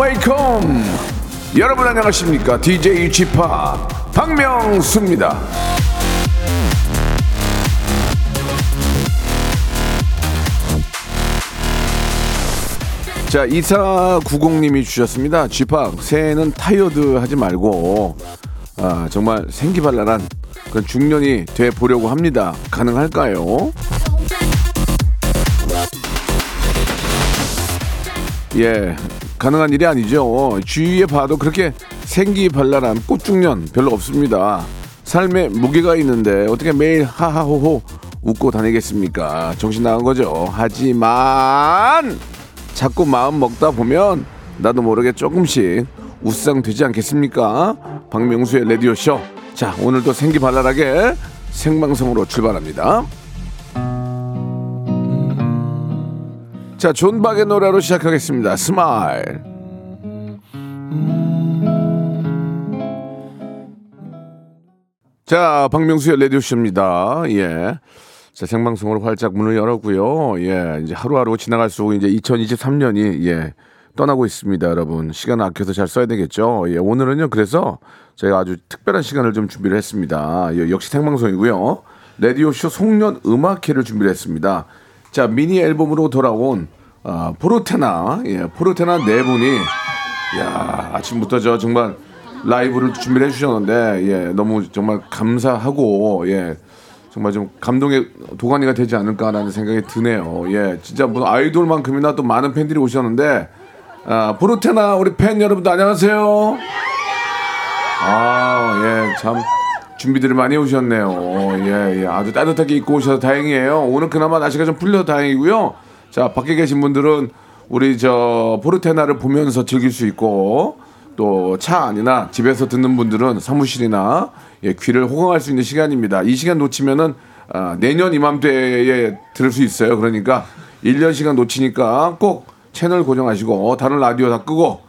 welcome. 여러분 안녕하십니까? DJ 쥐팍 박명수입니다. 자, 2490님이 주셨습니다. 쥐팍, 새해는 타이어드 하지 말고, 아, 정말 생기발랄한 그런 중년이 돼 보려고 합니다. 가능할까요? 예, 가능한 일이 아니죠. 주위에 봐도 그렇게 생기발랄한 꽃중년 별로 없습니다. 삶에 무게가 있는데 어떻게 매일 하하호호 웃고 다니겠습니까? 정신 나간 거죠. 하지만 자꾸 마음 먹다 보면 나도 모르게 조금씩 우상 되지 않겠습니까? 박명수의 라디오 쇼. 자, 오늘도 생기발랄하게 생방송으로 출발합니다. 자, 존박의 노래로 시작하겠습니다. Smile. 자, 박명수의 라디오쇼입니다. 예. 자, 생방송으로 활짝 문을 열었고요. 예. 이제 하루하루 지나갈수록 이제 2023년이 예. 떠나고 있습니다, 여러분. 시간 아껴서 잘 써야 되겠죠. 예. 오늘은요, 그래서 저희가 아주 특별한 시간을 좀 준비를 했습니다. 예, 역시 생방송이고요. 라디오쇼 송년 음악회를 준비를 했습니다. 자, 미니 앨범으로 돌아온 아, 포르테나, 예, 포르테나 네 분이 야 아침부터 저 정말 라이브를 준비를 해주셨는데 예 너무 정말 감사하고 예 정말 좀 감동의 도가니가 되지 않을까라는 생각이 드네요. 예 진짜 뭐 아이돌만큼이나 또 많은 팬들이 오셨는데 아 포르테나 우리 팬 여러분들 안녕하세요. 아 예 참 준비들이 많이 오셨네요 예, 예 아주 따뜻하게 입고 오셔서 다행이에요 오늘 그나마 날씨가 좀 풀려서 다행이고요 자 밖에 계신 분들은 우리 저 포르테나를 보면서 즐길 수 있고 또차 안이나 집에서 듣는 분들은 사무실이나 예, 귀를 호강할 수 있는 시간입니다. 이 시간 놓치면은 아, 내년 이맘때에 들을 수 있어요. 그러니까 1년 시간 놓치니까 꼭 채널 고정하시고 다른 라디오 다 끄고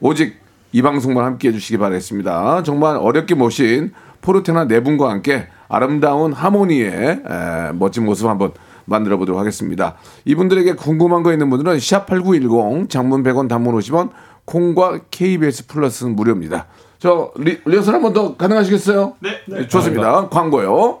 오직 이 방송만 함께 해주시기 바라겠습니다. 정말 어렵게 모신 포르테나 네 분과 함께 아름다운 하모니의 에, 멋진 모습 한번 만들어 보도록 하겠습니다. 이분들에게 궁금한 거 있는 분들은 샵8910 장문 100원 단문 50원 콩과 KBS 플러스는 무료입니다. 저 리, 리허설 한번 더 가능하시겠어요? 네. 좋습니다. 광고요.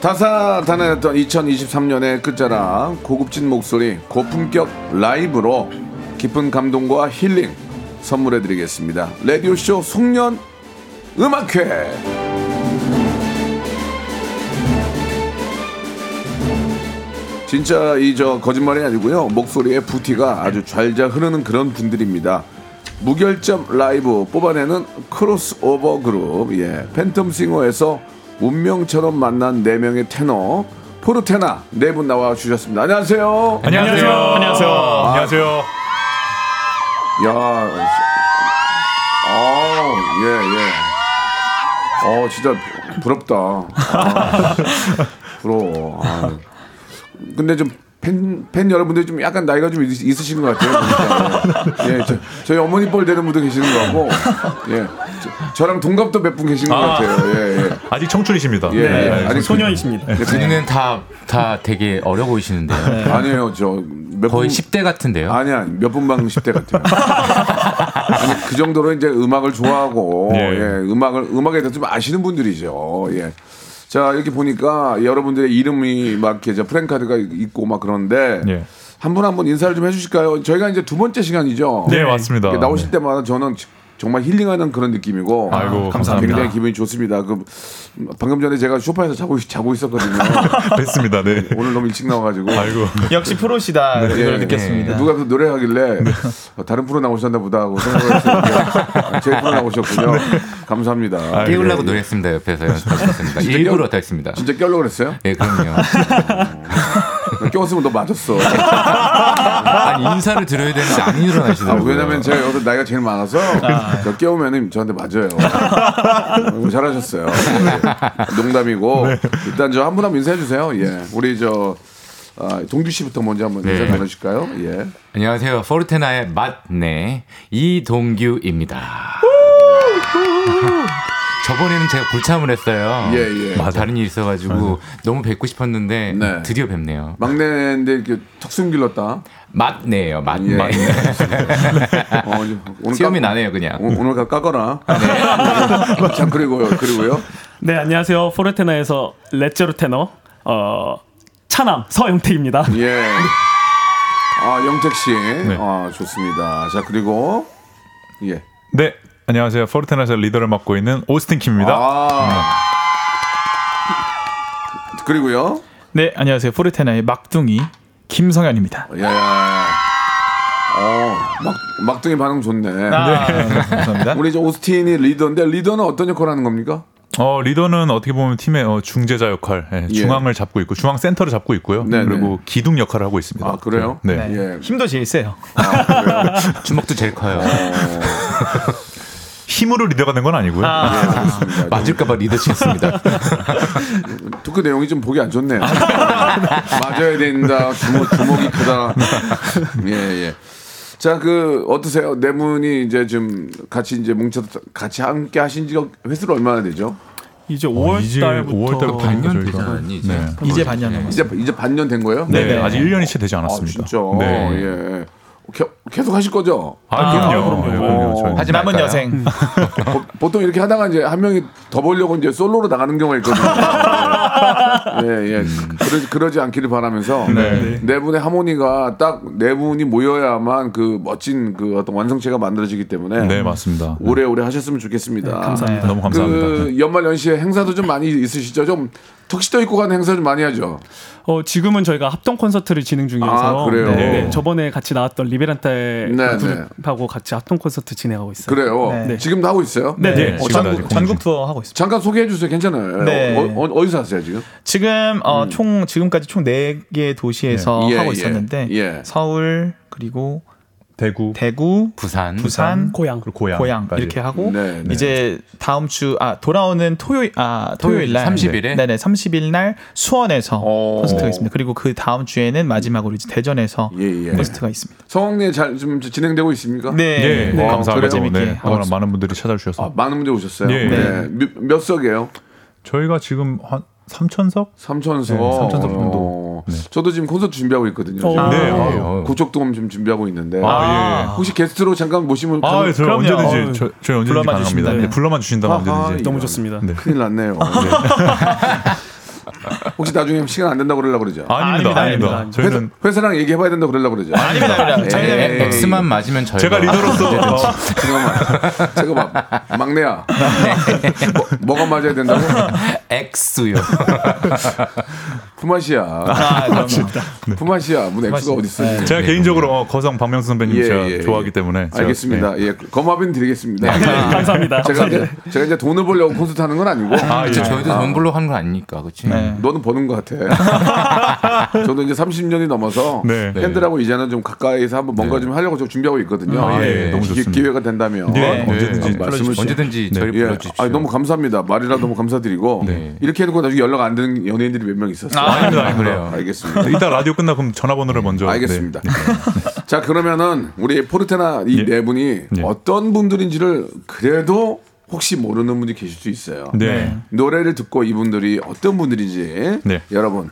다사다난했던 2023년의 끝자락 고급진 목소리 고품격 라이브로 깊은 감동과 힐링 선물해드리겠습니다. 라디오쇼 송년 음악회 진짜 이 저 거짓말이 아니고요 목소리의 부티가 아주 잘잘 흐르는 그런 분들입니다. 무결점 라이브 뽑아내는 크로스오버 그룹 예 팬텀 싱어에서 운명처럼 만난 네 명의 테너 포르테나 네 분 나와 주셨습니다. 안녕하세요. 안녕하세요. 안녕하세요. 안녕하세요. 야, 아, 예, 예. 어, 진짜 부럽다. 아, 부러워. 아. 근데 좀 팬, 팬 여러분들 좀 약간 나이가 좀 있, 있으신 것 같아요. 예, 저, 저희 어머니 뻘 되는 분도 계시는 것 같고, 예, 저, 랑 동갑도 몇 분 계시는 것 같아요. 예, 예. 아직 청춘이십니다. 예, 네. 예. 아니, 소녀이십니다. 그, 분위기는 다, 다 되게 어려 보이시는데요. 아니에요, 저, 몇 거의 분, 10대 같은데요. 아니야, 몇 분방 10대 같아요. 아니, 그 정도로 이제 음악을 좋아하고, 예. 예, 음악을, 음악에 대해서 좀 아시는 분들이죠. 예. 자, 이렇게 보니까 여러분들의 이름이 막 이렇게 저 프랭카드가 있고 막 그런데 예. 한분 한 분 인사를 좀 해주실까요? 저희가 이제 두 번째 시간이죠. 네, 맞습니다. 나오실 네. 때마다 저는 정말 힐링하는 그런 느낌이고 아이고, 감사합니다. 굉장히 기분이 좋습니다. 그 방금 전에 제가 소파에서 자고 자고 있었거든요. 뵙습니다. 네. 오늘 너무 일찍 나와가지고 아이고. 역시 프로시다 예, 그걸 느꼈습니다. 누가 또 노래하길래 어, 다른 프로 나오셨나 보다 하고 생각을 했었는데 아, 제 프로 나오셨군요. 감사합니다. 깨우려고 노래했습니다. 옆에서 연습하셨습니다. 진짜 일부러 다 했습니다. 진짜 깨려고 그랬어요? 예, 그럼요. 깨웠으면 너 맞았어. 아니 인사를 드려야 되는데 안 아, 일어나시더라고요. 왜냐면 제가 여기서 나이가 제일 많아서 저 깨우면은 저한테 맞아요. 어, 잘하셨어요. 예. 농담이고 일단 저 한 분 한 분 인사해 주세요. 예, 우리 저 아, 동규 씨부터 먼저 한번 네. 인사 나누실까요? 예. 안녕하세요. 포르테나의 맛네 이동규입니다. 저번에는 제가 불참을 했어요. 예, 예. 다른 일 있어가지고 너무 뵙고 싶었는데 네. 드디어 뵙네요. 막내인데 이렇게 턱 숨 길렀다. 맛네요. 맛네. 예. 어, 이제 오늘 시험이 깎- 나네요, 그냥. 오- 오늘 가 깎아라. 자 그리고요, 그리고요. 네, 안녕하세요. 포르테나에서 레제로 테너 어, 차남 서영택입니다. 예. 아 영택 씨, 네. 아 좋습니다. 자 그리고 예. 네. 안녕하세요. 포르테나에서 리더를 맡고 있는 오스틴 킴입니다. 아. 그리고요. 네, 안녕하세요. 포르테나의 막둥이 김성현입니다. 예. 어, 막 막둥이 반응 좋네. 아, 감사합니다. 우리 저 오스틴이 리더인데 리더는 어떤 역할을 하는 겁니까? 어, 리더는 어떻게 보면 팀의 어, 중재자 역할, 예, 중앙을 잡고 있고 중앙 센터를 잡고 있고요. 네, 그리고 기둥 역할을 하고 있습니다. 아 그래요? 네. 네. 예. 힘도 제일 세요. 아? 주먹도 제일 커요. 힘으로 리더가 된 건 아니고요. 예, 알겠습니다. 맞을까봐 리더치했습니다. 토크 내용이 좀 보기 안 좋네요. 맞아야 된다. 주먹, 주먹이 크다. 예, 예. 자, 그, 어떠세요? 네 분이 이제 좀 같이 이제 뭉쳐서 같이 함께 하신 지가 횟수로 얼마나 되죠? 이제 어, 5월 이제 달부터 5월 달부터 반년 저희가- 되지 않았니, 이제? 네. 이제 반년 남았어요. 이제, 이제 반년 된 거예요? 네, 네. 아직 1년이 채 되지 아, 않았습니다. 진짜. 네. 예. 게- 계속 하실 거죠? 아, 그럼요. 그럼요. 네, 그럼요. 하지 남은? 여생. 보, 보통 이렇게 하다가 이제 한 명이 더 벌려고 이제 솔로로 나가는 경우가 있거든요. 예, 예. 그러지, 그러지 않기를 바라면서 네. 네 분의 하모니가 딱 네 분이 모여야만 그 멋진 그 어떤 완성체가 만들어지기 때문에 네, 맞습니다. 오래오래 하셨으면 좋겠습니다. 감사합니다. 너무 감사합니다. 그 연말 연시에 행사도 좀 많이 있으시죠? 좀 턱시도 입고 가는 행사 좀 많이 하죠. 어, 지금은 저희가 합동 콘서트를 진행 중이어서 아, 그래요? 네, 저번에 같이 나왔던 리베란테 네, 그룹하고 같이 합동 콘서트 진행하고 있어요. 그래요. 네. 지금도 하고 있어요? 네, 네. 네, 어, 전국. 전국 투어 하고 있습니다. 잠깐 소개해 주세요. 괜찮아요. 네. 어, 어, 디서 하세요 지금? 지금 어, 총 지금까지 총 4개 도시에서 네. 예, 하고 예. 있었는데 예. 서울 그리고 대구, 대구, 부산. 부산, 고향. 그리고 고향, 고향 이렇게 하고 네, 네. 이제 다음 주 아 돌아오는 토요일 아 토요일 날 30일 에? 네네 30일 날 수원에서 어. 콘서트가 있습니다. 그리고 그 다음 주에는 마지막으로 이제 대전에서 예, 예. 콘서트가 있습니다. 성황리에 잘 좀 진행되고 있습니까? 네, 네, 아, 감사합니다. 그래요? 재밌게 네, 하고 워낙 많은 분들이 찾아주셔서 아, 많은 분들 오셨어요. 예. 네. 몇, 몇 석이에요? 저희가 지금 한 3천석? 삼천석. 네, 삼천석 정도. 어, 네. 저도 지금 콘서트 준비하고 있거든요. 지금. 어. 네, 어. 고척돔 좀 준비하고 있는데. 아, 예. 혹시 게스트로 잠깐 모시면 아, 예, 저 그럼요. 언제든지 어우, 저, 저희 언제든지 불러만 가능합니다. 주신다면. 네, 불러만 주신다면 아하, 언제든지. 너무. 좋습니다. 네. 큰일 났네요. 네. 혹시 나중에 시간 안 된다 고 그러려고 그러죠? 아닙니다, 아닙니다, 아닙니다. 아닙니다. 회사, 저희는 회사 랑 얘기해봐야 된다 고 그러려고 그러죠? 아닙니다, 아닙니다. 저희는 에이. X만 맞으면 저희가 제가 리더로서 어, 잠깐만. 잠깐만. 막내야. 뭐, 가 맞아야 된다고? X요. 품앗이야. 아, 그럼요. 품앗이야. 문 X가 어디 있어? 네. 제가 개인적으로 어, 거성 박명수 선배님 예, 제가 예, 좋아하기 예. 때문에 제가, 알겠습니다. 네. 예, 거마빈 드리겠습니다. 네, 감사합니다. 제가 이제 제가 이제 돈을 벌려고 콘서트 하는 건 아니고 아, 예. 진짜 저희도 돈 벌러 하는 거 아니니까, 그렇지? 네. 너는 버는 것 같아. 저도 이제 30년이 넘어서 네. 팬들하고 이제는 좀 가까이서 한번 뭔가 좀 하려고 저 준비하고 있거든요. 아, 예, 너무 기- 좋습니다. 기 회가 된다면 네, 어, 언제든지 어, 말씀을 주- 언제든지 저희를 예, 불러주십시오. 아, 너무 감사합니다. 말이라 너무 감사드리고 네. 이렇게 해놓고 나중에 연락 안 되는 연예인들이 몇 명 있었어요. 아, 아닙니다, 아닙니다. 그래요. 알겠습니다. 이따 라디오 끝나고 그럼 전화번호를 먼저 알겠습니다. 네. 자 그러면은 우리 포르테나 이 예. 네 분이 예. 어떤 분들인지를 그래도 혹시 모르는 분이 계실 수 있어요. 네. 노래를 듣고 이분들이 어떤 분들인지 네. 여러분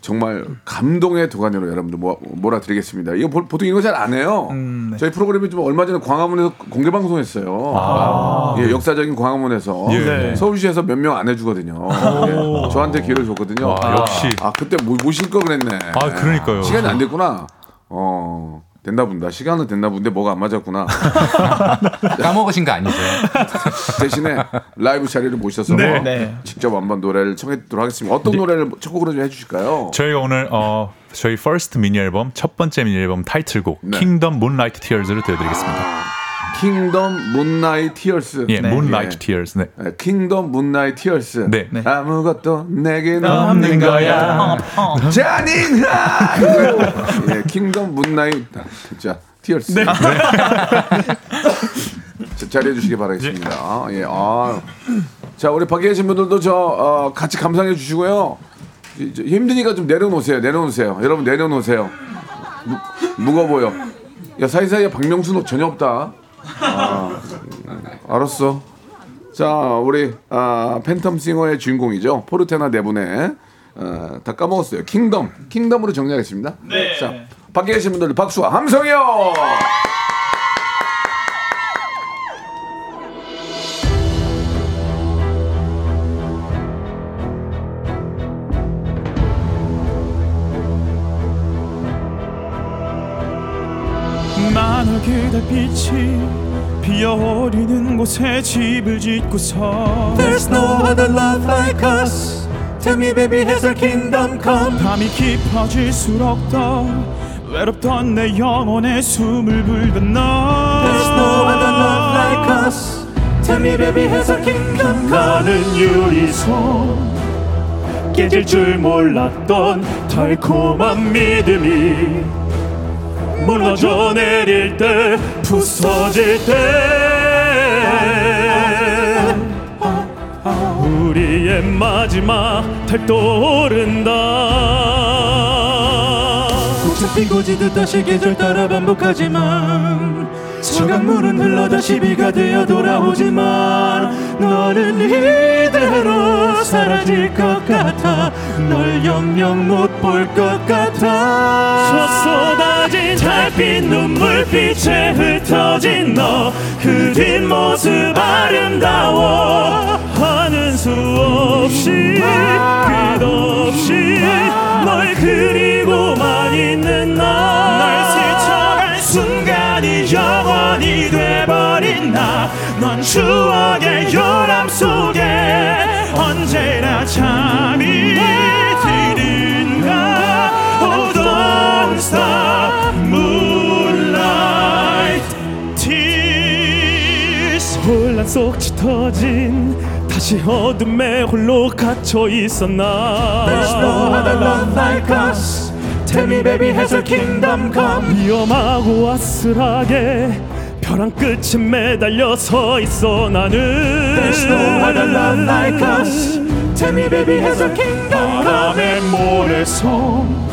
정말 감동의 도가니로 여러분들 모, 몰아드리겠습니다. 이거 보, 통 이거 잘 안 해요. 음, 네. 저희 프로그램이 좀 얼마 전에 광화문에서 공개 방송했어요. 예, 역사적인 광화문에서 예. 네. 서울시에서 몇 명 안 해주거든요. 예, 저한테 기회를 줬거든요. 와, 역시. 아 그때 모- 모실 걸 그랬네. 아, 그러니까요. 시간이 안 됐구나. 어 됐나 본다. 시간은 됐나 본데 뭐가 안 맞았구나. 까먹으신 거 아니죠? 대신에 라이브 자리를 모셔서 네. 네. 직접 한번 노래를 청해 듣도록 하겠습니다. 어떤 노래를 첫 곡으로 좀 해주실까요? 저희가 오늘 어 저희 first 미니 앨범 첫 번째 미니 앨범 타이틀곡 네. Kingdom Moonlight Tears를 들려드리겠습니다. Kingdom Moonlight Tears. 예, Moonlight Tears. 네. 네, Kingdom Moonlight Tears. 네. 네. 아무것도 내겐 없는 거야. 잔인한. 예, 킹덤 문나잇 진짜 티얼스. 네. 자, 자리해 주시기 바라겠습니다. 예. 아. 자, 우리 밖에 계신 분들도 저 어, 같이 감상해 주시고요. 힘드니까 좀 내려놓으세요. 내려놓으세요. 여러분 내려놓으세요. 무, 무거워요. 야 사이사이에 박명수는 전혀 없다. 아, 음, 알았어. 자, 우리 아, 팬텀 싱어의 주인공이죠. 포르테나 네 분의 어, 다 까먹었어요. 킹덤, 킹덤으로 정리하겠습니다. 네. 자, 밖에 계신 분들 박수와 함성이요. 만화계 달빛이 피어오르는 곳에 집을 짓고서 There's no other love like us Tell me baby has our kingdom come 밤이 깊어질수록 더 외롭던 내 영혼에 숨을 불던 너 There's no other love like us Tell me baby has our kingdom come 나는 유리손 깨질 줄 몰랐던 달콤한 믿음이 무너져 내릴 때 부서질 때 우리의 마지막 달 떠오른다. 꽃은 피고 지듯 다시 계절 따라 반복하지만 저강물은 흘러 다시 비가 되어 돌아오지만 너는 이대로 사라질 것 같아. 널 영영 못 볼 것 같아. 쏟아진 달빛 눈물빛에 흩어진 너 그 뒷모습 아름다워. 하는 수 없이 끝없이 널 그리고만 있는 나날 스쳐간 순간이 영원히 돼버린 나넌 추억의 요람 속에 언제나 잠이 stop moonlight tears 혼란 속 짙어진 다시 어둠에 홀로 갇혀 있었나 There's no other love like us Tell me baby has our kingdom come 위험하고 아슬하게 벼랑 끝에 매달려 서 있어 나는 There's no other love like us Tell me baby has our kingdom come 바람의 모래성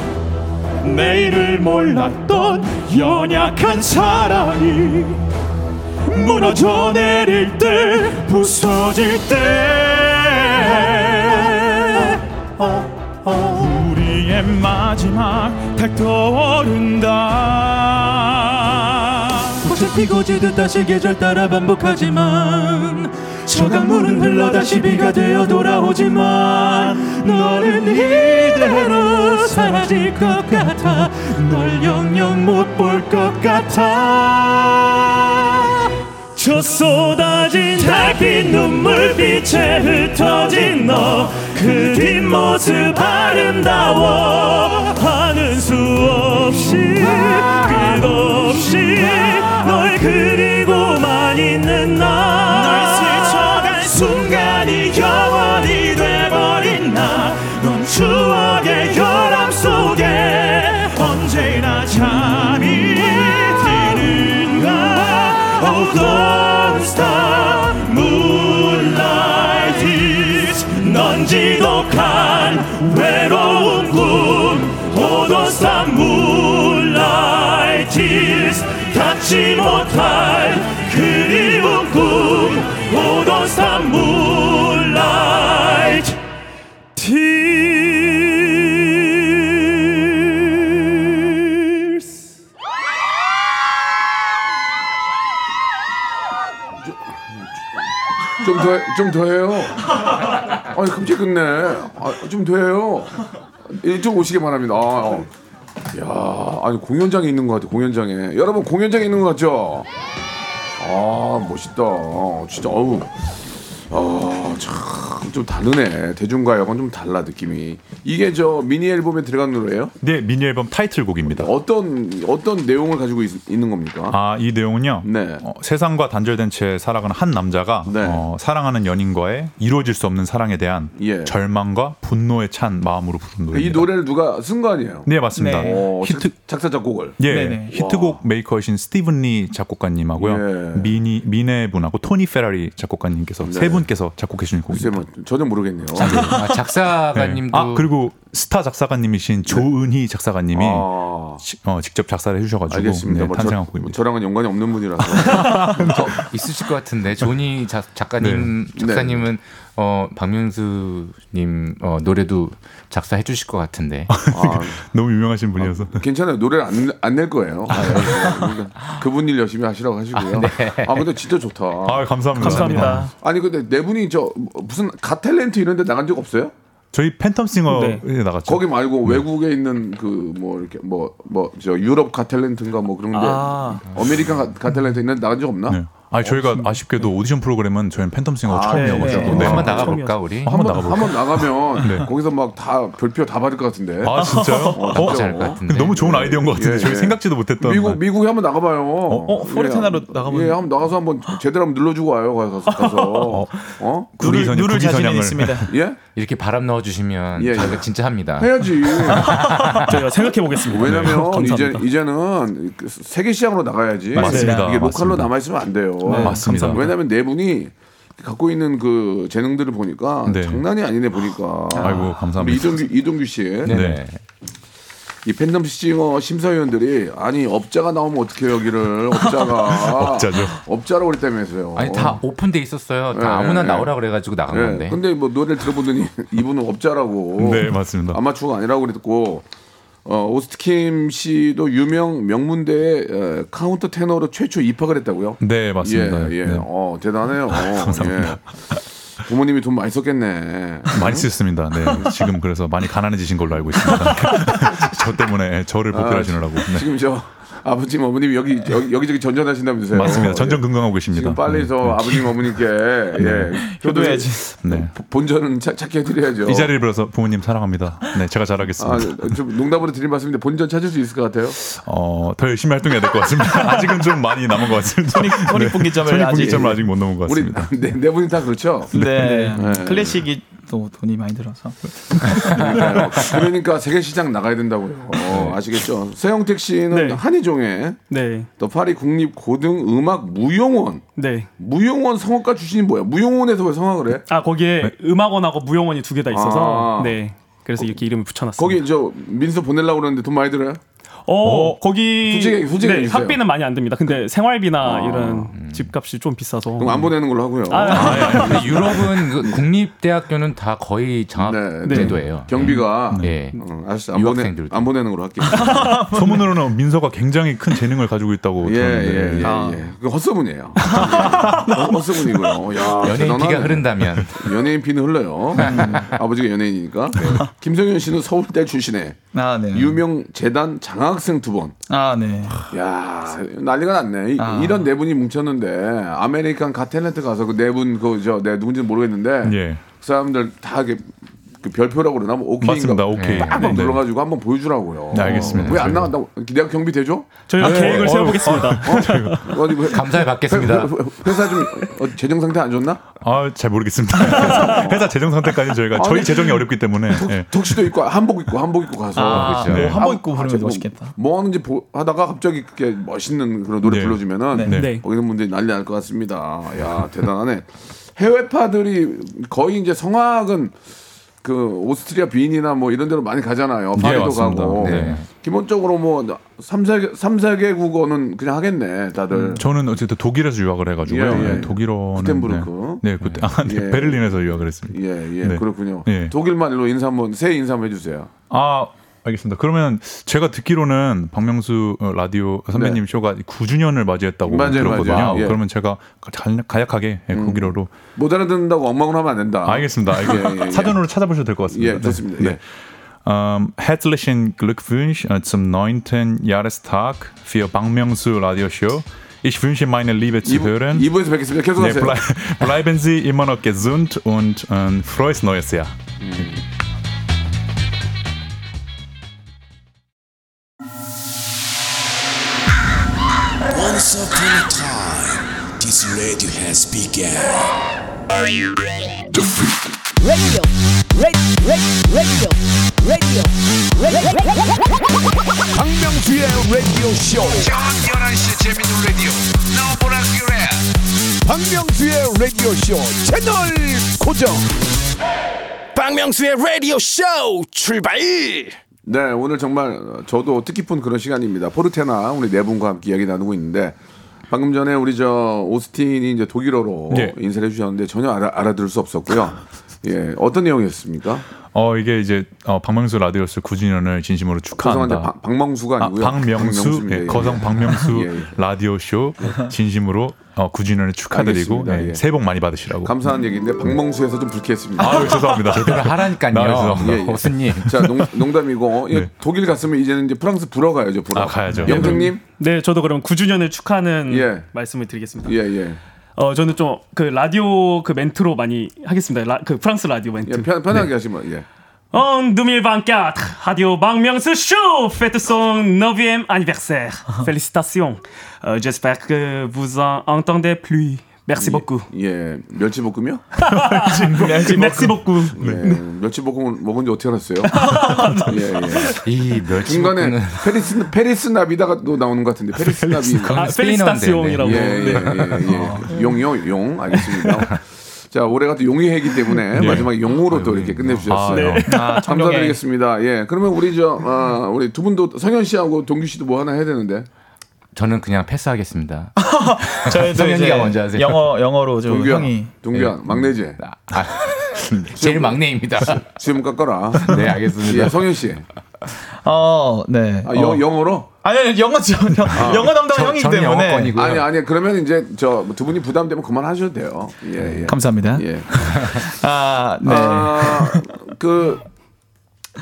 내일을 몰랐던 연약한 사랑이 무너져 내릴 때 부서질 때. 우리의 마지막 달 떠오른다. 꽃을 피고 지듯 다시 계절 따라 반복하지만 저 강물은 흘러 다시 비가 되어 돌아오지만 너는 이대로 사라질 것 같아. 널 영영 못 볼 것 같아. 저 쏟아진 달빛 눈물빛에 흩어진 너 그 뒷모습 아름다워. 하는 수 없이 끝없이 널 그리고만 있는 나 추억의 결함 속에 언제나 잠이 드는가 Oh don't stop moonlight is 넌 지독한 외로운 꿈 Oh don't stop moonlight is 닿지 못할 그리운 꿈 Oh don't stop moonlight 더, 좀 더 해요. 아니, 갑자기 끝내. 아, 좀 더 해요. 이쪽 오시기 바랍니다. 아, 어. 야, 아니 공연장에 있는 것 같아. 공연장에. 여러분 공연장에 있는 것 같죠? 아 멋있다. 어, 진짜 어우. 아, 참 좀 다르네. 대중가요는 좀 달라 느낌이. 이게 저 미니 앨범에 들어간 노래예요? 네, 미니 앨범 타이틀곡입니다. 어떤 어떤 내용을 가지고 있, 는 겁니까? 아, 이 내용은요. 네. 어, 세상과 단절된 채 살아가는 한 남자가 네. 어, 사랑하는 연인과의 이루어질 수 없는 사랑에 대한 예. 절망과 분노에 찬 마음으로 부른 노래입니다. 이 노래를 누가 쓴 거 아니에요? 네, 맞습니다. 네. 어, 히트 작사 작곡을. 예, 네네. 히트곡 메이커이신 스티븐 리 작곡가님하고요. 예. 미니 미네 분하고 토니 페라리 작곡가님께서 네. 세 분께서 작곡해 주신 곡입니다. 뭐 전혀 모르겠네요. 아, 작사가님도 아 그리고 스타 작사가님이신 조은희 작사가님이 네. 아, 시- 어, 직접 작사를 해주셔가지고 알겠습니다. 네, 뭐 탄생한 저, 곡입니다. 저랑은 연관이 없는 분이라서. 있으실 것 같은데 작, 작가님 네. 작사님은 어 박명수님 어, 노래도 작사해 주실 것 같은데 아, 너무 유명하신 분이어서 괜찮아요. 노래를 안낼 거예요. 아, 그러니까 그분 일 열심히 하시라고 하시고요. 아, 근데 진짜 좋다. 아 감사합니다. 감사합니다. 아니 근데 네 분이 저 무슨 Got Talent 이런 데 나간 적 없어요? 저희 팬텀싱어에 네. 나갔죠. 거기 말고 외국에 있는 그 뭐 이렇게 뭐 뭐 저 유럽 Got Talent인가 뭐 그런데 아. American Got- Got Talent 있는 데 나간 적 없나? 네. 아 저희가 아쉽게도 오디션 프로그램은 저희는 팬텀싱어 아, 처음이어가지고 네, 네. 네. 한번 아, 나가볼까 우리 한번 나가볼까요? 한번 나가면 네. 거기서 막 다 별표 다 받을 것 같은데. 아 진짜요? 어, 것 같은데 너무 좋은 아이디어인 것 같은데 예, 저희 예. 생각지도 못했던 미국 미국에 한번 나가봐요. 어, 포르테나로 예, 나가보면- 예, 한번 나가서 한번 제대로 한번 눌러주고 와요. 가서 가서. 어? 국기 누를, 선양- 누를 자신이 있습니다. 예? 이렇게 바람 넣어주시면 예, 저희가 예. 진짜 합니다. 해야지. 저희가 생각해 보겠습니다. 왜냐면 이제. 이제는 그 세계 시장으로 나가야지. 맞습니다. 이게 로컬로. 남아 있으면 안 돼요. 네, 맞습니다. 왜냐면 네 분이 갖고 있는 그 재능들을 보니까 네. 장난이 아니네 보니까. 아이고, 우리 감사합니다. 이동규 이동규 씨. 네네. 이 팬텀싱어 심사위원들이 아니 업자가 나오면 어떻게 여기를 업자가 업자죠. 업자라고 그랬다면서요. 아니 다 오픈돼 있었어요. 다 예, 아무나 예. 나오라 그래가지고 나간 예. 건데. 근데 뭐 노래를 들어보더니 이분은 업자라고. 네 맞습니다. 아마추어가 아니라고 그랬고 어, 오스틴 킴 씨도 유명 명문대에 에, 카운터 테너로 최초 입학을 했다고요? 네 맞습니다. 예, 예. 네. 어, 대단해요. 감사합니다. 부모님이 돈 많이 썼겠네. 많이 쓰셨습니다. 네 지금 그래서 많이 가난해지신 걸로 알고 있습니다. 저 때문에 저를 보필하시느라고. 네. 지금 저 아버님 어머님이 여기 여기 여기 저기 전전하신다면서요? 맞습니다. 전전 예. 긍긍하고 계십니다. 지금 빨리 저 네. 아버님 어머님께 예, 효도해야지. 네. 본전은 찾- 찾게 해드려야죠. 이 자리를 빌어서 부모님 사랑합니다. 네, 제가 잘하겠습니다. 아, 좀 농담으로 드린 말씀인데 본전 찾을 수 있을 것 같아요. 어, 더 열심히 활동해야 될 것 같습니다. 아직은 좀 많이 남은 것 같습니다. 네. 손익분기점을 손익분기점을 아직- 아직 못 넘은 것 우리 같습니다. 네, 네 분이 다 그렇죠. 네. 네. 클래식이 또 돈이 많이 들어서. 그러니까요. 그러니까 세계 시장 나가야 된다고요. 어, 아시겠죠? 세영택 씨는 네. 한의종에 네, 더 파리 국립 고등 음악 무용원 네. 무용원 성악가 출신이 뭐야? 무용원에서 왜 성악을 해? 아 거기에 음악원하고 무용원이 두 개 다 있어서 아. 네. 그래서 이렇게 이름을 붙여놨습니다. 거기 저 민서 보내려고 그러는데 돈 많이 들어요? 어, 거기 솔직히- 솔직히 네. 학비는 많이 안 듭니다. 근데 생활비나 아. 이런 집값이 좀 비싸서 그럼 안 보내는 걸로 하고요. 아, 근데 유럽은 그 국립대학교는 다 거의 장학 네, 제도예요. 경비가 예. 어, 알았어. 안, 보내, 유학생들도. 안 보내는 걸로 할게요. 소문으로는 민서가 굉장히 큰 재능을 가지고 있다고 예, 예, 들었는데 예, 아. 예. 그 헛소문이에요. 어, 헛소문이고요. 야, 연예인 대단하네. 피가 흐른다면 연예인 피는 흘러요. 아버지가 연예인이니까. 김성현 씨는 서울대 출신에 아, 네. 유명 재단 장학 생 두 번. 아, 네. 야 난리가 났네. 이, 아. 이 런 네 분이 뭉쳤는데 American Got Talent 가서 그 네 분 그저내 누군지는 모르겠는데 예. 그 사람들 다 이렇게 그 별표라고 그러나 뭐 오케이 맞습니다. 오케이. 빡빡 네. 눌러가지고 한번 보여주라고요. 네, 알겠습니다. 왜 안 나간다고? 내가 경비 대줘? 저희가 네. 계획을 어, 세워보겠습니다. 어디 뭐 감사히 받겠습니다. 회- 회- 회사 좀 어, 재정 상태 안 좋나? 아, 잘 모르겠습니다. 회사 재정 상태까지 저희가 저희 아니, 재정이 어렵기 때문에 예. 턱시도 입고 한복 입고 한복 입고 가서 아, 그렇죠. 뭐 네. 한복 입고 아, 부르면 뭐, 멋있겠다. 뭐 하는지 보, 하다가 갑자기 그렇게 멋있는 그런 노래 네. 불러주면은 네. 네. 네. 거기 있는 분들이 난리 날 것 같습니다. 야 대단하네. 해외파들이 거의 이제 성악은 그 오스트리아 빈이나 뭐 이런 데로 많이 가잖아요. 파리도 맞습니다. 가고. 네. 기본적으로 뭐 3, 4개, 3, 4개 국어는 그냥 하겠네, 다들. 저는 어쨌든 독일에서 유학을 해가지고요. 예, 예. 네, 독일어는 구텐부르크. 네, 네, 그때 아, 네, 예. 베를린에서 유학을 했습니다. 예, 예, 네. 그렇군요. 예. 독일말로 인사 한번, 새 인사 한번 해주세요. 아, 알겠습니다. 그러면 제가 듣기로는 박명수 어, 라디오 선배님 쇼가 9주년을 맞이했다고 네. 맞아요, 들었거든요. 맞아요. 예. 음. 그러면 제가 가- 가약하게 예, 독일어로 못 알아듣는다고 엉망을 하면 안 된다. 알겠습니다. 알겠- 예, 예, 예. 사전으로 찾아보셔도 될 것 같습니다. 예, 좋습니다. 네. 예. Ähm, herzlichen Glückwunsch äh, zum 9. Jahrestag für Bangmyeongsu Radioshow. Ich wünsche meine liebe Zuhörer, 2부에서 뵙겠습니다. 계속 네, 하세요. blei bleiben Sie immer noch gesund und ein frohes neues Jahr. Once upon a time, this radio has begun. radio, radio, radio, radio, radio. 박명수의 라디오 쇼. 저녁 11시 재밌는 라디오. 너보라 그래. 박명수의 라디오 쇼 채널 고정. 박명수의 라디오 쇼 출발! 네, 오늘 정말 저도 뜻깊은 그런 시간입니다. 포르테나 우리 네 분과 함께 이야기 나누고 있는데 방금 전에 우리 저 오스틴이 이제 독일어로 네. 인사를 해주셨는데 전혀 알아, 알아들을 수 없었고요. 예, 어떤 내용이었습니까? 어 이게 이제 어, 박명수 라디오스 9주년을 진심으로 축하한다. 박- 박명수가 아, 아니고요. 박명수, 박명수입니다. 예, 예, 거성 예. 박명수 예, 예. 라디오 쇼 진심으로 어, 9주년을 축하드리고 알겠습니다. 예, 예. 새해 복 많이 받으시라고. 감사한 얘기인데 박명수에서 좀 불쾌했습니다. 아 죄송합니다. 제대로 하라니까요. 아. 예, 예. 호수님. 자, 농, 농담이고 예, 네. 독일 갔으면 이제는 이제 프랑스 불어 가야죠. 불어. 아, 가야죠. 영택님, 네, 저도 그럼 9주년을 축하하는 예. 말씀을 드리겠습니다. 예, 예. 어, 저는 좀 그 라디오 그 멘트로 많이 하겠습니다. 라, 그 프랑스 라디오 멘트. 예 편, 편하게 하시면 예. En 2024, Radio Bang Myung-soo Show fête son 9e anniversaire. Félicitations. Euh, J'espère que vous en entendez plus. Merci beaucoup. 예, 멸치 볶음요? Merci beaucoup. 네. 멸치 볶음을 먹은 지 어떻게 알았어요? 예, 예. 이 멸치 중간에 페리스 페리스 나비다가 또 나오는 것 같은데 페리스 나비. 아, Félicitation이라고. 예, 예, 네. 예, 예. 용이요, 용. 알겠습니다. 자, 올해가 또 용의 해이기 때문에 마지막에 용으로 또 이렇게 끝내주셨어요. 아, 청룡의 감사드리겠습니다. 예, 그러면 우리 저 아, 우리 두 분도 성현 씨하고 동규 씨도 뭐 하나 해야 되는데. 저는 그냥 패스하겠습니다. 성현이가 먼저 하세요. 영어 영어로 좀 동규야, 형이 동규야, 막내지. 아, 제일 막내입니다. 지금 깎아라. 네, 알겠습니다. 예, 성현 씨. 어, 네. 아, 영, 어. 영어로? 아니, 아니 영어죠. 영, 영어 담당 저- 형이기 때문에. 영어권이고요. 아니, 아니, 그러면 이제 저 두 분이 부담되면 그만하셔도 돼요. 예, 예. 감사합니다. 예. 아, 네. 아, 그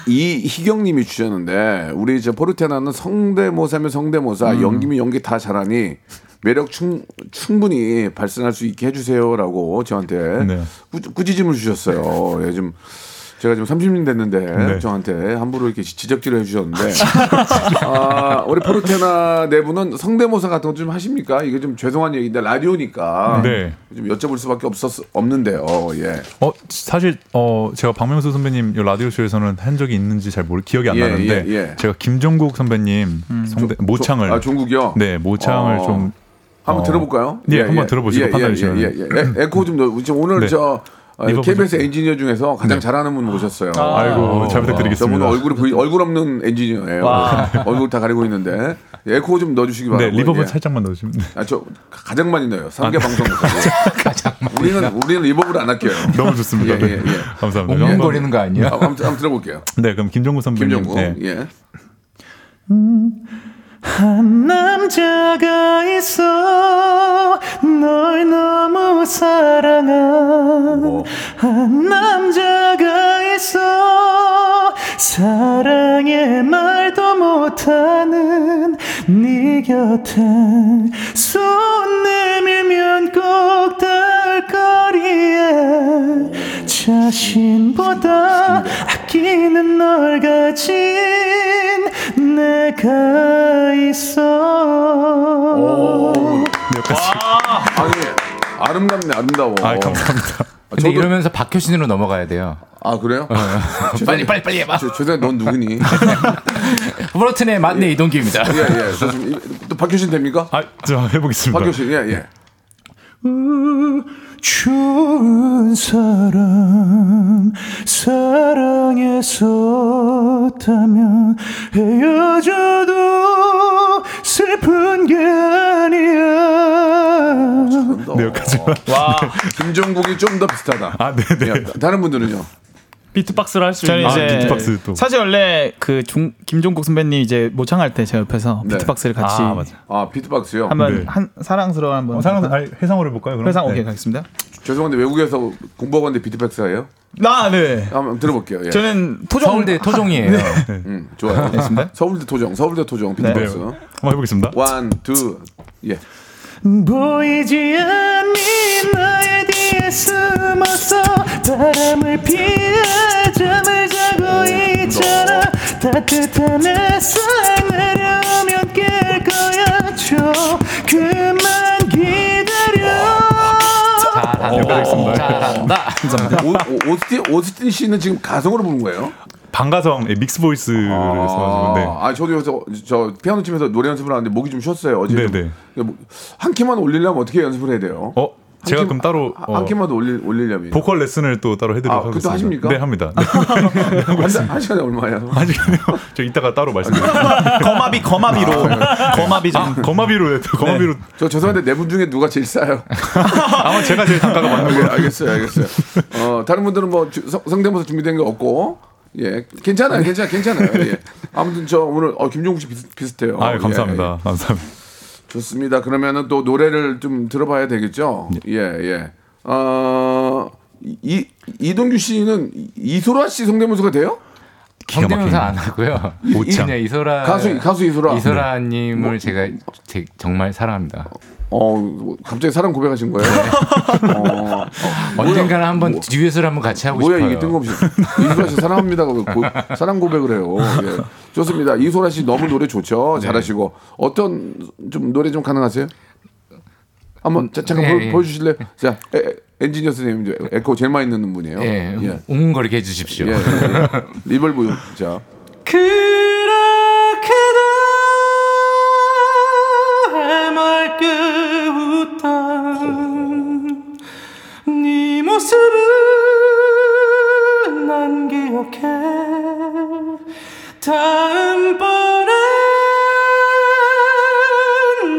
이희경님이 주셨는데 우리 저 포르테나는 성대모사면 성대모사, 음. 연기면 연기 다 잘하니 매력 충, 충분히 발산할 수 있게 해주세요라고 저한테 네. 꾸, 꾸짖음을 주셨어요. 예, 좀 제가 지금 30년 됐는데 네. 저한테 함부로 이렇게 지적질을 해주셨는데 아, 우리 포르테나 내부는 성대모사 같은 거 좀 하십니까? 이게 좀 죄송한 얘기인데 라디오니까 네. 좀 여쭤볼 수밖에 없었 없는데요. 예. 어 사실 어 제가 박명수 선배님 이 라디오 쇼에서는 한 적이 있는지 잘 모르 기억이 안 예, 나는데 예, 예. 제가 김종국 선배님 성대, 모창을 아 종국이요? 네 모창을 어. 좀 한번 어, 들어볼까요? 예, 한번 들어보시고 판단해 주시면. 예, 예, 예. 에- 에코 좀 넣어. 지금 오늘 네. 저 어, reverb KBS 엔지니어 중에서 가장 잘하는 분 모셨어요. 아이고 잘 저분은 부탁드리겠습니다. 얼굴이 보이, 얼굴 없는 엔지니어예요. 얼굴 다 가리고 있는데 에코 좀 넣어주시기 네 바라고. reverb 예. 살짝만 넣어주시면 네. 아, 저 가장 많이 넣어요. 3개 방송. 가장 우리는 우리는 reverb를 안 아껴요. 너무 좋습니다. 예, 예, 네. 예. 감사합니다. 웅웅거리는 거 아니야? 아, 한번, 한번 들어볼게요. 네 그럼 김종국 선배님 김종국. 네. 예. 한 남자가 있어 널 너무 사랑한 한 남자가 있어 사랑의 말도 못하는 네 곁에 손 내밀면 꼭 닿을 거리에 자신보다 아끼는 널 가진 내가 있어 아니 아름답네 아름다워. 아 감사합니다. 근데 저도- 이러면서 박효신으로 넘어가야 돼요. 아 그래요? 빨리 빨리 빨리 해봐. 저, 죄송해 넌 누구니? 브로튼의 맞네 이동기입니다. 예, 예. 저 지금 이- 또 박효신 됩니까? 아저 해보겠습니다. 박효신, 예, 예. 좋은 사람 사랑했었다면 헤어져도 슬픈 게 아니야 네, 여기까지만. 김종국이 좀 더 비슷하다. 아 네네. 예, 다른 분들은요? 비트박스를 할 수 있는. 아, 이제 비트박스 또. 사실 원래 그 종, 김종국 선배님 이제 모창할 때 제가 옆에서 네. 비트박스를 같이 아 맞아. 아 비트박스요. 한번 네. 한 사랑스러운 한번 어, 아니, 회상으로 해볼까요? 그럼? 회상 네. 오케이 가겠습니다. 죄송한데 외국에서 공부하고 왔는데 비트박스 예요? 아, 네. 한번 들어볼게요. 예. 저는 토종 서울대 토종이에요. 음, 좋아요. 서울대 토종, 서울대 토종 네. 비트박스. 한번 해보겠습니다. one, two, 예. 보이지 않는 나의 뒤에 숨어서 바람을 피해 잠을 자고 있잖아 따뜻한 햇살 내려오면 깰 거야 조금만 기다려 잘한다. 잘한다. 오, 오, 오스틴, 오스틴 씨는 지금 가성으로 부른 거예요? 반가성 예, mix voice를 써가지고 네. 아, 저도 여기서 저 피아노 치면서 노래 연습을 하는데 목이 좀 쉬었어요. 어제. 좀. 네, 네. 뭐, 한 키만 올리려면 어떻게 연습을 해야 돼요? 어 제가 키- 그럼 따로 한, 어, 한 키만 더 올리, 올리려면. 보컬 레슨을 또 따로 해드리도록 아, 하겠습니다. 하십니까? 네 합니다. 네. 한, 달- 한 시간에 얼마예요? 아직은요. 저 이따가 따로 말씀드릴게요. 거마비 거마비로 거마비 좀 거마비로 네, 거마비로 저 죄송한데 네 분 중에 누가 제일 싸요? 아마 제가 제일 단가가 맞는 네, 거예요. 알겠어요, 알겠어요. 어, 다른 분들은 뭐 주- 성- 성대모사 준비된 게 없고, 예, 괜찮아요, 괜찮아요, 괜찮아요. 예. 아무튼 저 오늘 어, 김종국 씨 비슷, 비슷해요. 아 예, 감사합니다. 감사합니다. 예. 좋습니다. 그러면은 또 노래를 좀 들어봐야 되겠죠. 예, 예. 어, 이 이동규 씨는 이- 이소라 씨 성대모사가 돼요? 성대모사 안 하고요. 모창. 그냥 이소라 가수 가수 이소라. 이소라님을 제가 제- 정말 사랑합니다. 어, 갑자기 사랑 고백하신 거예요? 어, 언젠가는 한번 듀엣을 한번 같이 하고 뭐야 싶어요. 이게 뜬금없이 이소라 씨 사랑합니다 고, 고, 사랑 고백을 해요. 예. 좋습니다. 이소라 씨 너무 노래 좋죠. 잘하시고 어떤 좀 노래 좀 가능하세요? 한번 자, 잠깐 예, 보, 예. 보여 주실래요? 자 에, 에, 엔지니어 선생님 에코 제일 많이 넣는 분이에요. 예, 예. 웅웅거리게 해주십시오. 예, 예, 예. reverb 자 그렇게도 웃던 네 모습은 난 기억해. 다음번엔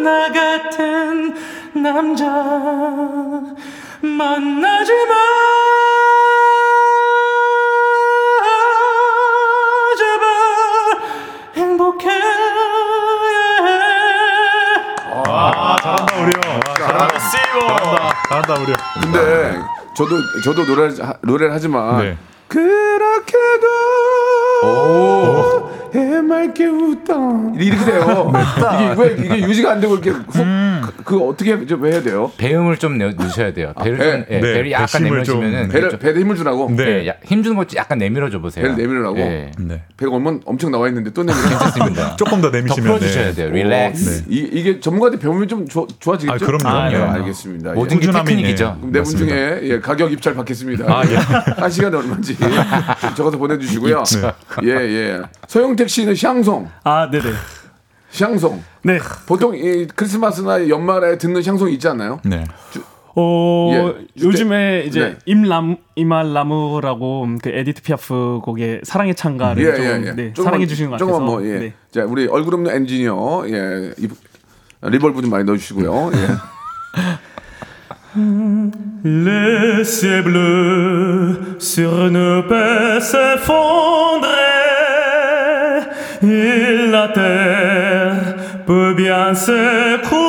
나 같은 남자 만나 잘한다. 우리 형. 근데 저도 저도 노래 노래를 하지만 네. 그렇게도 해맑게 웃던 이렇게 돼요. 이게 왜 이게 유지가 안 되고 이렇게 훅, 그, 그 어떻게 좀 해야 돼요? 배음을 좀 내- 넣으셔야 돼요. 배를 배? 좀, 예, 네, 배를 약간 내밀어주면은 배를 좀- 배에 힘을 주라고. 네. 예, 야- 힘 주는 것 약간 내밀어 줘 보세요. 배를 내밀으라고? 예, 네. 배가 엄청 엄청 나와 있는데 또 내밀어. 괜찮습니다. 조금 더더 내미시면 풀어주셔야 네. 돼요. 릴렉스. 네. 이, 이게 전문가한테 배우면 좀 좋- 좋아지겠죠? 아, 그럼요. 아, 네. 알겠습니다. 모든 예. 게 꾸준함이, 테크닉이죠. 그럼 네분 맞습니다. 중에 예, 가격 입찰 받겠습니다. 아, 예. 한 시간에 얼마인지 좀 적어서 보내주시고요. 예, 예. 소영택 씨는 샹송, 아, 네네. 샹송. 네. 보통 이 크리스마스나 연말에 듣는 샹송 있지 않나요? 네. 어, 예, 요즘에 이제 네. Hymne Hymne à l'amour라고 그 에디트 피아프 곡의 사랑의 찬가를 예, 좀 예, 예. 네, 사랑해 주시는 것 같아서 뭐, 예. 네. 자, 우리 얼굴 없는 엔지니어, 예. 이, reverb 좀 많이 넣어 주시고요. 예. Le ciel bleu sur nous et la terre peut bien s'écrouler.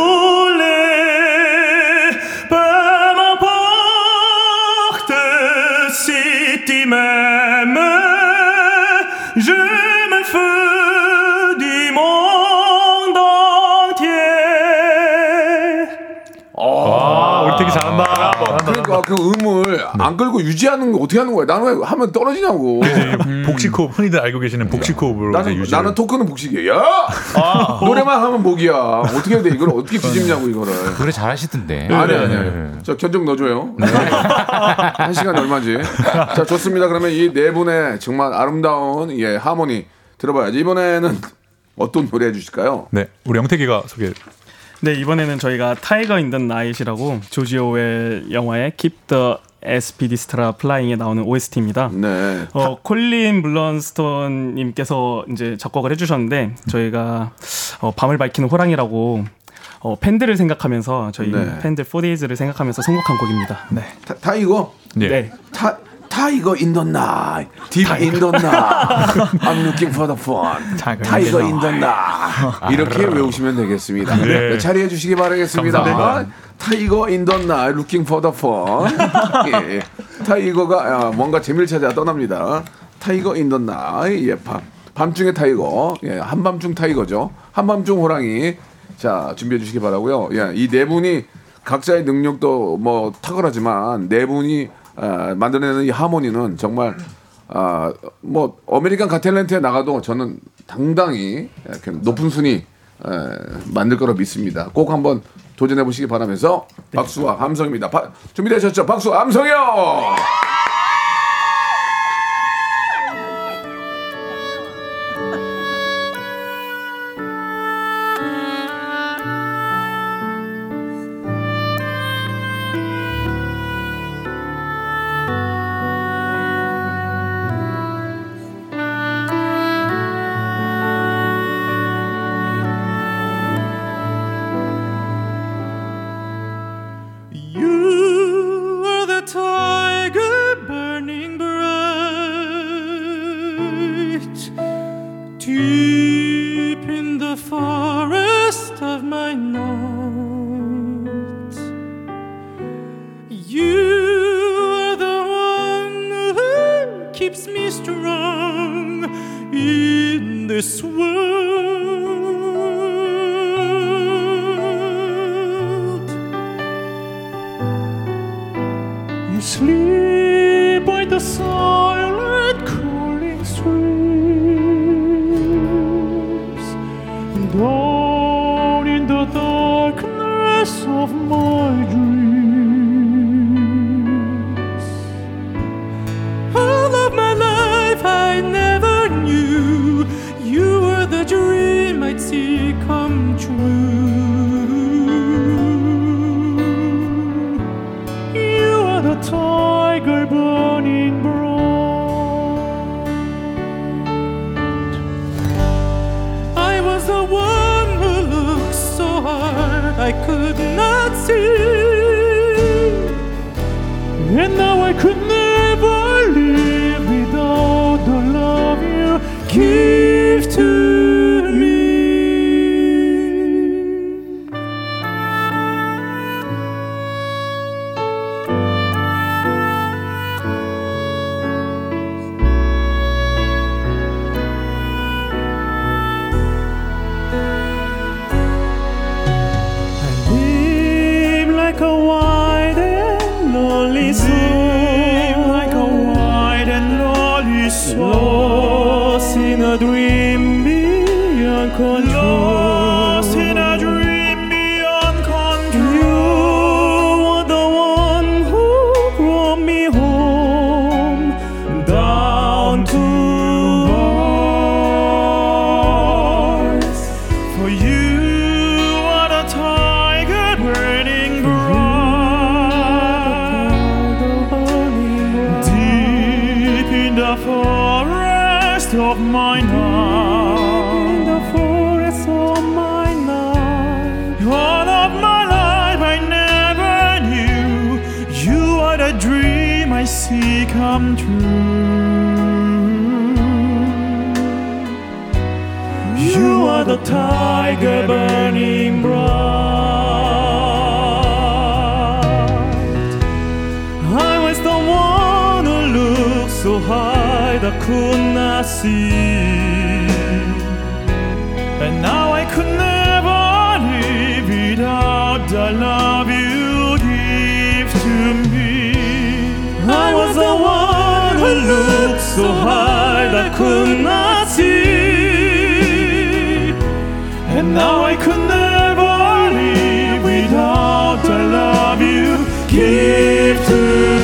잘한다. 그러니까 그 음을 안 끌고 유지하는 거 어떻게 하는 거야? 나는 왜 하면 떨어지냐고. 이제 복식호흡 흔히들 알고 계시는 복식호흡으로 이제 나는 유지. 나는 토크는 복식이야. 야! 노래만 하면 목이야. 어떻게 해야 돼? 이걸 어떻게 뒤집냐고 이거를. 노래 잘하시던데. 아니 아니 네. 아니. 저 견적 넣어줘요. 한 시간 얼마지? 자 좋습니다. 그러면 이 네 분의 정말 아름다운 예 하모니 들어봐야지. 이번에는 어떤 노래 해주실까요? 네. 우리 영택이가 소개. 네, 이번에는 저희가 Tiger in the Night이라고 조지 오웰 영화의 Keep the Aspidistra Flying에 나오는 OST입니다. 네. 어, 콜린 블런스톤 님께서 이제 작곡을 해 주셨는데 저희가 어, 밤을 밝히는 호랑이라고 어, 팬들을 생각하면서 저희 네. 팬들 4days를 생각하면서 선곡한 곡입니다. 네. 타, tiger? 예. 네. 타 tiger in the night, deep in the night. I'm looking for the fun. Tiger in, in the night. 이렇게 외우시면 되겠습니다. 네. 네, 자리해 주시기 바라겠습니다. 감사합니다. Tiger in the night. looking for the fun. 예, 예. 타이거가 아, 뭔가 재미를 찾아 떠납니다. Tiger in the night. 예, 밤. 밤중의 tiger. 예, 한밤중 tiger죠. 한밤중 호랑이. 자, 준비해 주시기 바라고요. 예, 이 네 분이 각자의 능력도 뭐 탁월하지만 네 분이 아, 만들어내는 이 하모니는 정말 아, 뭐 American Got Talent에 나가도 저는 당당히 이렇게 높은 순위 에, 만들 거라 믿습니다. 꼭 한번 도전해 보시기 바라면서 박수와 함성입니다. 바- 준비되셨죠? 박수 함성이요. sous so high that I could not see. And now I could never live without the love you give to me. I was the one who looked so high that I could not see. And now I could never live without the love you give to me.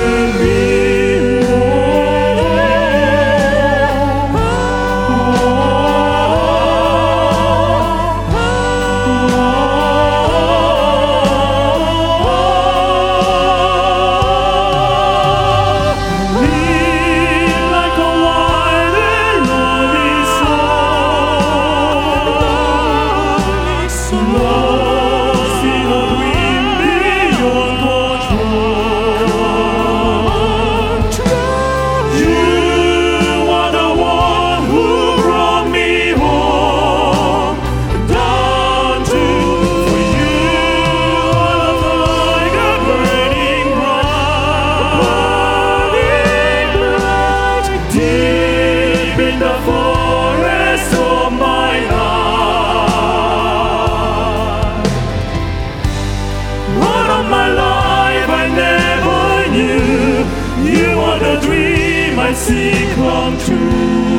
sie kommt.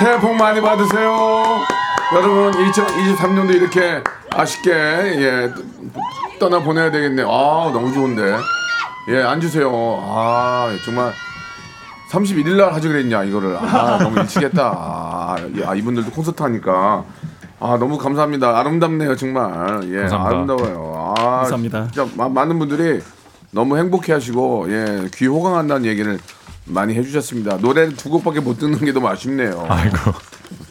새해 복 많이 받으세요. 여러분 2023년도 이렇게 아쉽게 예 떠나 보내야 되겠네요. 아 너무 좋은데 예 앉으세요. 아 정말 31일 날 하지 그랬냐 이거를 아 너무 일치겠다. 아, 예, 아, 이분들도 콘서트 하니까 아 너무 감사합니다. 아름답네요 정말 예 감사합니다. 아름다워요. 아, 감사합니다. 진짜 마- 많은 분들이 너무 행복해하시고 예 귀 호강한다는 얘기를 많이 해주셨습니다. 노래를 두 곡밖에 못 듣는 게 너무 아쉽네요. 아이고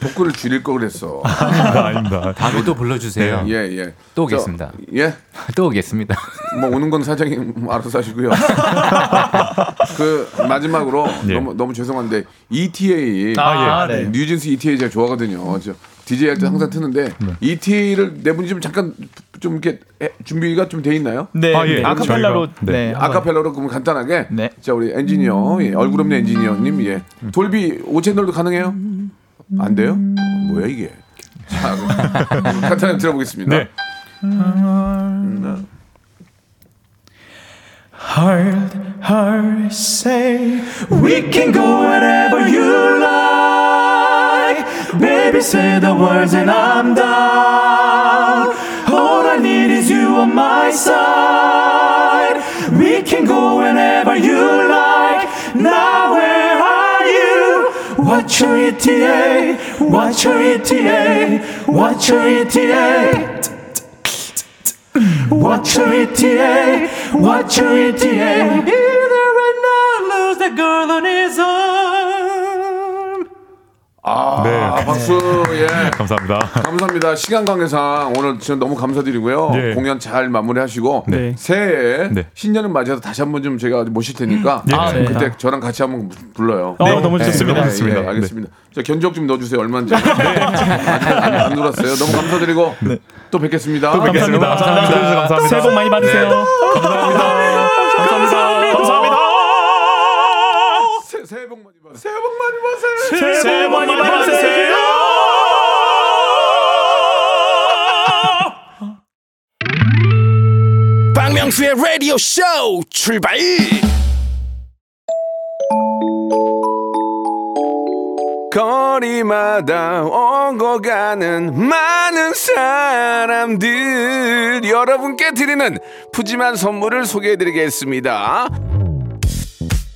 토크를 줄일 걸 그랬어. 아닙니다. 아닙니다. 다음에 또 불러주세요. 예, 예. 또 저, 오겠습니다. 예. 또 오겠습니다. 뭐 오는 건 사장이 알아서 하시고요. 그 마지막으로 예. 너무 너무 죄송한데 ETA 아, 네. 뉴진스 ETA 제가 좋아하거든요. 저 DJ 할 때 항상 트는데 ETA를 네 분이 좀 잠깐 좀 이렇게 해- 준비가 좀 돼 있나요? 네, 아, 예. 네, 아카펠라로 저희가- 네, 네. 아카펠라로 그럼 간단하게 네. 자 우리 엔지니어 예, 얼굴 없는 엔지니어 님 예 돌비 5채널도 가능해요? 안 돼요? 뭐야 이게? 자, 간단하게 들어보겠습니다. 네. Heart, heart, say we can go wherever you like. Baby, say the words and I'm down. All I need is you on my side. We can go whenever you like. Now where are you? What's your ETA? What's your ETA? What's your ETA? What's your ETA? What's your ETA? Either right now, lose the girl on his arm. 아, 네. 박수 예. 감사합니다. 감사합니다. 시간 관계상 오늘 진짜 너무 감사드리고요. 예. 공연 잘 마무리하시고 네. 새해에 네. 신년을 맞이해서 다시 한번 좀 제가 모실 테니까 예. 아, 네. 그때 저랑 같이 한번 불러요. 어, 너무 좋습니다. 예, 좋습니다. 예, 알겠습니다. 저 견적 좀 넣어주세요. 얼마인지. 아직 안, 안 놀았어요. 너무 감사드리고 또 뵙겠습니다. 또 뵙겠습니다. 감사합니다. 감사합니다. 감사합니다. 새해 복 많이 받으세요. 감사합니다. 새해 복 많이 받으세요. 새해 복 많이 받으세요. 박명수의 라디오 쇼 출발 거리마다 오고 가는 많은 사람들 여러분께 드리는 푸짐한 선물을 소개해드리겠습니다.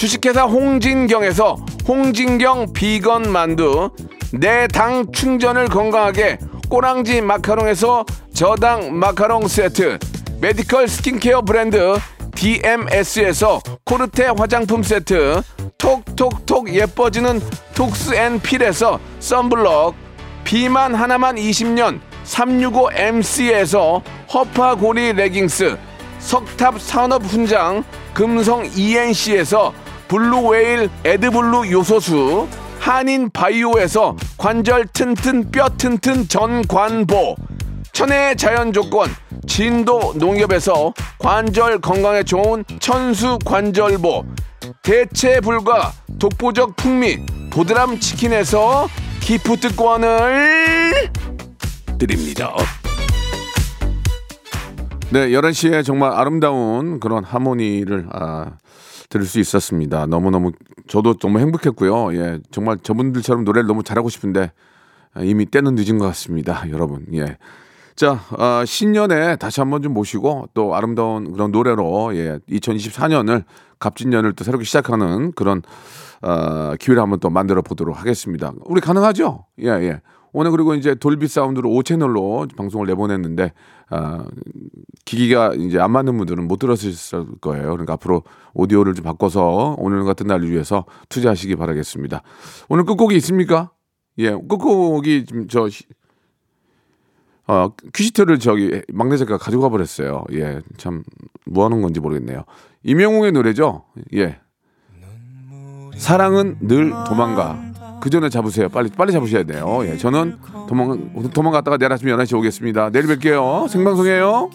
주식회사 홍진경에서 홍진경 비건 만두. 내 당 충전을 건강하게 꼬랑지 마카롱에서 저당 마카롱 세트. 메디컬 스킨케어 브랜드 DMS에서 코르테 화장품 세트. 톡톡톡 예뻐지는 톡스앤필에서 썬블럭. 비만 하나만 20년 365MC에서 허파고리 레깅스. 석탑 산업 훈장 금성 ENC에서 블루웨일 에드블루 요소수 한인 바이오에서 관절 튼튼 뼈 튼튼 전관보 천혜의 자연 조건 진도 농협에서 관절 건강에 좋은 천수 관절보 대체 불가 독보적 풍미 보드람 치킨에서 기프트권을 드립니다. 네, 11시에 정말 아름다운 그런 하모니를 아, 들을 수 있었습니다. 너무너무 저도 정말 행복했고요. 예, 정말 저분들처럼 노래를 너무 잘하고 싶은데 아, 이미 때는 늦은 것 같습니다. 여러분. 예. 자, 아, 신년에 다시 한번 좀 모시고 또 아름다운 그런 노래로 예, 2024년을 갑진년을 또 새롭게 시작하는 그런 어, 기회를 한번 또 만들어 보도록 하겠습니다. 우리 가능하죠? 예, 예. 오늘 그리고 이제 돌비 사운드로 5채널로 방송을 내보냈는데 아, 기기가 이제 안 맞는 분들은 못 들었을 거예요. 그러니까 앞으로 오디오를 좀 바꿔서 오늘 같은 날을 위해서 투자하시기 바라겠습니다. 오늘 끝곡이 있습니까? 예, 끝곡이 지금 저 시- 어, 퀴시트를 저기 막내 작가 가져가 버렸어요. 예, 참 뭐 하는 건지 모르겠네요. 이명웅의 노래죠. 예. 사랑은 늘 도망가. 그 전에 잡으세요. 빨리 빨리 잡으셔야 돼요. 예, 저는 도망 도망갔다가 내일 아침 11시에 오겠습니다. 내일 뵐게요. 생방송이에요.